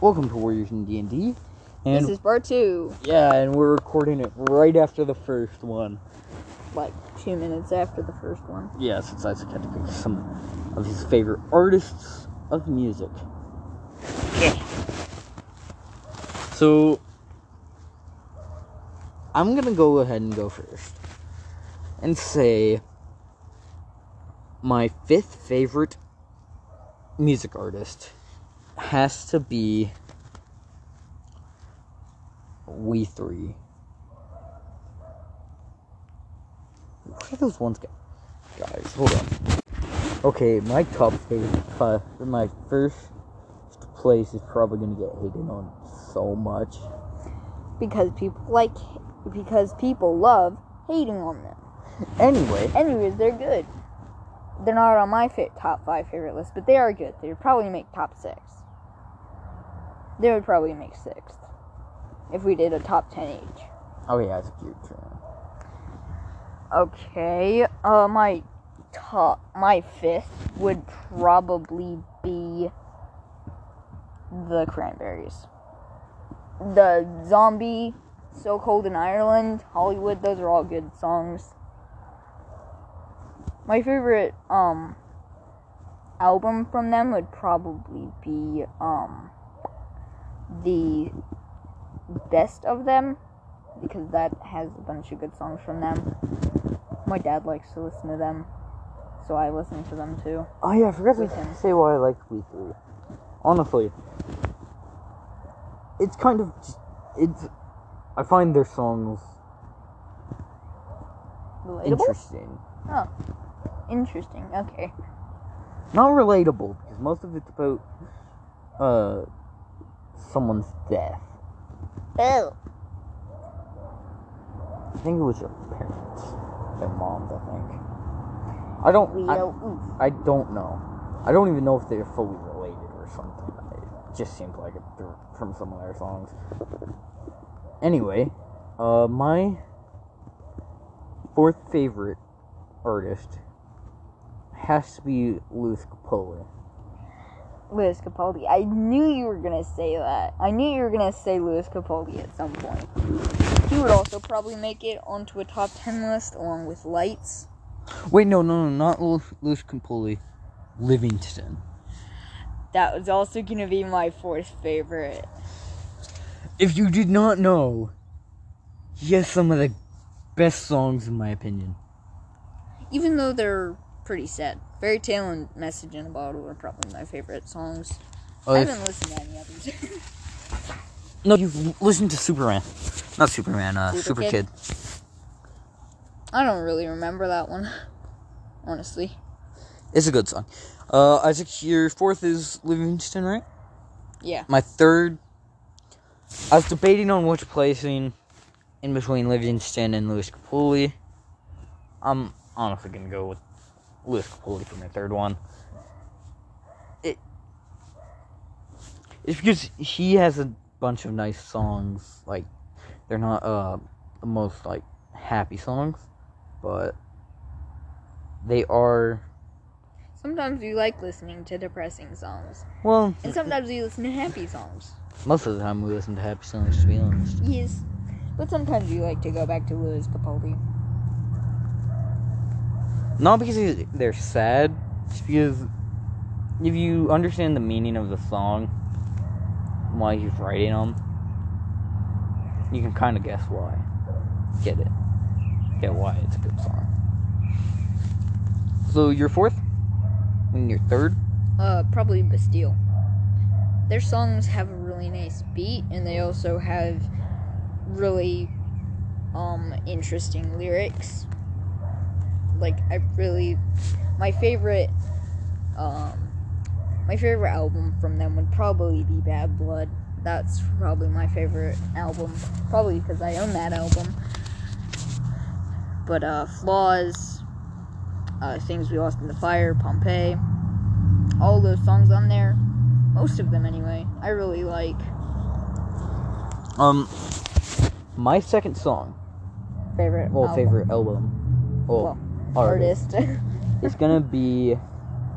Welcome to Warriors in D and D, and this is part two, yeah, and we're recording it right after the first one. like two minutes after the first one. Yeah, since Isaac had to pick some of his favorite artists of music. So I'm gonna go ahead and go first, and say my fifth favorite music artist has to be We Three. What are those ones, guys? Guys, hold on. Okay, my top favorite, uh, my first place is probably gonna get hated on so much. Because people like, because people love hating on them. Anyway, Anyways, they're good. They're not on my fa- top five favorite list, but they are good. They would probably make top six. They would probably make sixth if we did a top ten each. oh yeah, it's a cute tree. Okay, uh, my top, my fifth would probably be the Cranberries. The Zombie, So Cold in Ireland, Hollywood, those are all good songs. My favorite, um, album from them would probably be, um, the best of them, because that has a bunch of good songs from them. My dad likes to listen to them, so I listen to them too. Oh yeah, I forgot to him. say why I like We Three. Honestly, it's kind of just, it's. I find their songs Relatable? interesting, Oh, interesting. Okay. not relatable because most of it's about uh someone's death. Oh. I think it was your parents, their moms. I think. I don't. I, Leo Oof. I don't know. I don't even know if they're fully related or something. It just seems like it through- from some of their songs. Anyway, uh, my fourth favorite artist has to be Lewis Capaldi. Lewis Capaldi. I knew you were gonna say that. I knew you were gonna say Lewis Capaldi at some point. He would also probably make it onto a top ten list along with Lights. Wait, no, no, no, not Lewis, Lewis Capaldi. Livingston. That was also gonna be my fourth favorite. If you did not know, he has some of the best songs in my opinion. Even though they're pretty sad. Fairy Tale and Message in a Bottle are probably my favorite songs. Oh, I haven't listened to any others. no, you've listened to Superman. Not Superman, uh, Super Super, Kid? Kid. I don't really remember that one. Honestly. It's a good song. Uh, Isaac, your fourth is Livingston, right? Yeah. My third, I was debating on which placing in between Livingston and Lewis Capaldi. I'm honestly gonna go with Lewis Capaldi for my third one. It, it's because he has a bunch of nice songs. Like, they're not uh the most like happy songs, but they are Sometimes you like listening to depressing songs. well. And sometimes you listen to happy songs. Most of the time, we listen to happy songs. To be honest. Yes. But sometimes you like to go back to Lewis Capaldi. Not because they're sad, just because if you understand the meaning of the song, why he's writing them, you can kind of guess why. Get it? Get why it's a good song. So your fourth, and your third. Uh, probably Bastille. Their songs have a really nice beat, and they also have really, um, interesting lyrics. Like, I really, my favorite, um, my favorite album from them would probably be Bad Blood. That's probably my favorite album, probably because I own that album. But, uh, Flaws, uh, Things We Lost in the Fire, Pompeii, all those songs on there, most of them anyway, I really like. Um, my second song, Favorite well, album. favorite album, well, Well, artist, artist. is gonna be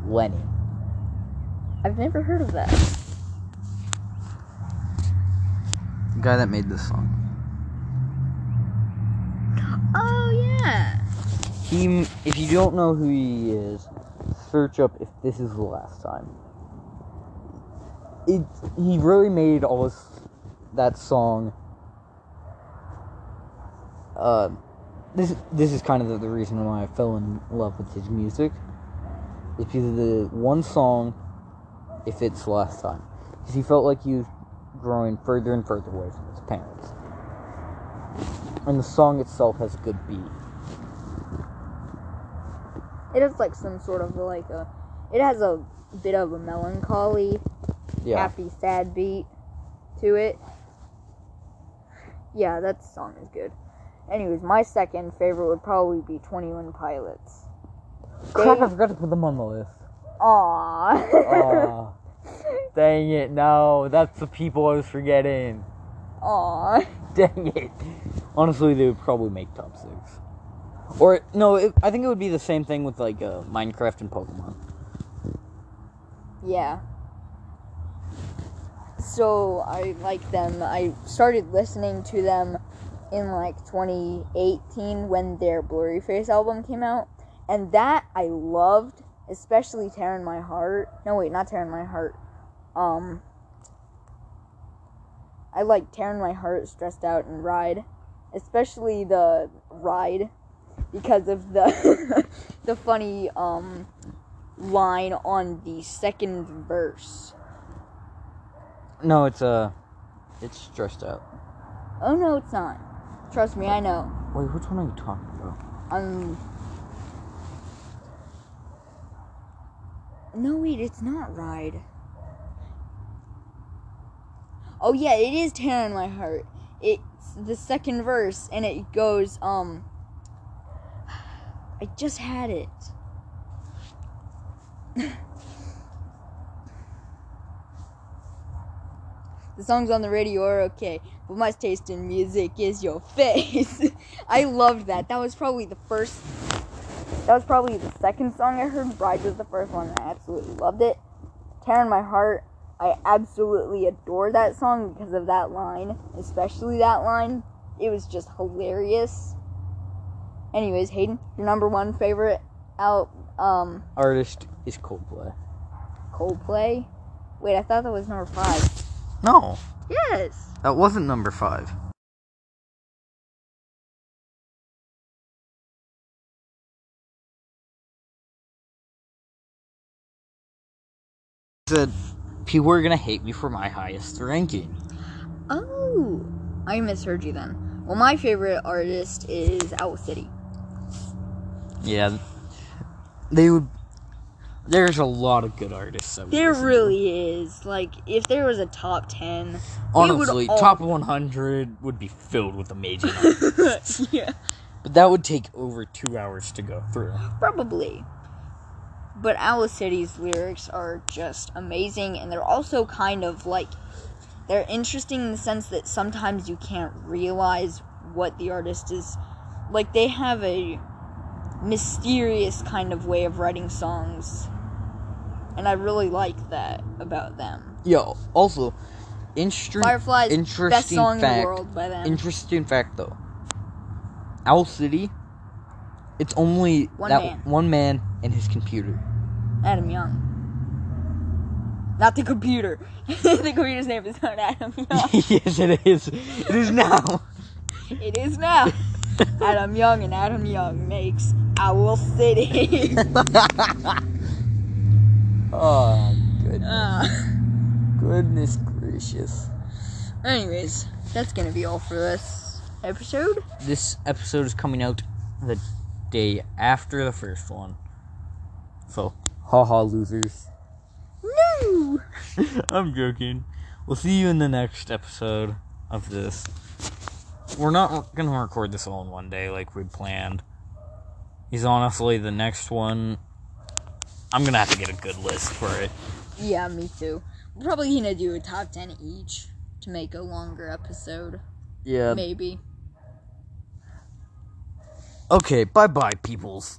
LANY. I've never heard of that. The guy that made this song. Oh yeah. He, if you don't know who he is, search up if this is the last time. It, he really made all this, that song. Uh, this this is kind of the, the reason why I fell in love with his music. It's of the one song, if it's last time, because he felt like he was growing further and further away from his parents, and the song itself has a good beat. It has like some sort of like a. It has a bit of a melancholy, Yeah. happy, sad beat to it. Yeah, that song is good. Anyways, my second favorite would probably be Twenty One Pilots. Crap, I forgot to put them on the list. Aww. Aw. Dang it, no, that's the people I was forgetting. Aww. Dang it. Honestly, they would probably make top six. Or, no, it, I think it would be the same thing with, like, uh, Minecraft and Pokemon. Yeah. So I like them. I started listening to them in like 2018 when their Blurryface album came out, and that I loved, especially "Tear in My Heart." No, wait, not "Tear in My Heart." Um, I like "Tear in My Heart," "Stressed Out," and "Ride," especially the "Ride," because of the the funny um line on the second verse. No, it's, uh, it's stressed out. Oh no, it's not. Trust me, I know. Wait, which one are you talking about? Um. No, wait, it's not ride. Oh yeah, it is tear in my heart. It's the second verse, and it goes, um. I just had it. The songs on the radio are okay, but my taste in music is your face. I loved that. That was probably the first. That was probably the second song I heard. Bride was the first one, and I absolutely loved it. Tear in my heart. I absolutely adore that song because of that line, especially that line. It was just hilarious. Anyways, Hayden, your number one favorite out um Artist is Coldplay. Coldplay. Wait, I thought that was number five. No, Yes. that wasn't number five. Said people are gonna hate me for my highest ranking. Oh, I misheard you then. Well, my favorite artist is Owl City. Yeah, they would. There's a lot of good artists. There listen to. really is. Like, if there was a top 10, honestly all- top 100 would be filled with amazing artists. yeah, but that would take over two hours to go through. probably. But Owl City's lyrics are just amazing, and they're also kind of like. They're interesting in the sense that sometimes you can't realize what the artist is. Like, they have a mysterious kind of way of writing songs. And I really like that about them. Yo, also, interesting. Fireflies, best interesting song in fact. the world by them. Interesting fact, though. Owl City. It's only One that man. one man and his computer. Adam Young. Not the computer. the computer's name is not Adam Young. yes, it is. It is now. it is now. Adam Young and Adam Young makes Owl City. Oh goodness, uh, goodness gracious. anyways, that's gonna be all for this episode. This episode is coming out the day after the first one. So, haha, losers. No! I'm joking. We'll see you in the next episode of this. We're not gonna record this all in one day like we'd planned. He's honestly the next one. I'm gonna have to get a good list for it. Yeah, me too. We're probably gonna do a top 10 each to make a longer episode. Yeah. Maybe. Okay, bye bye, peoples.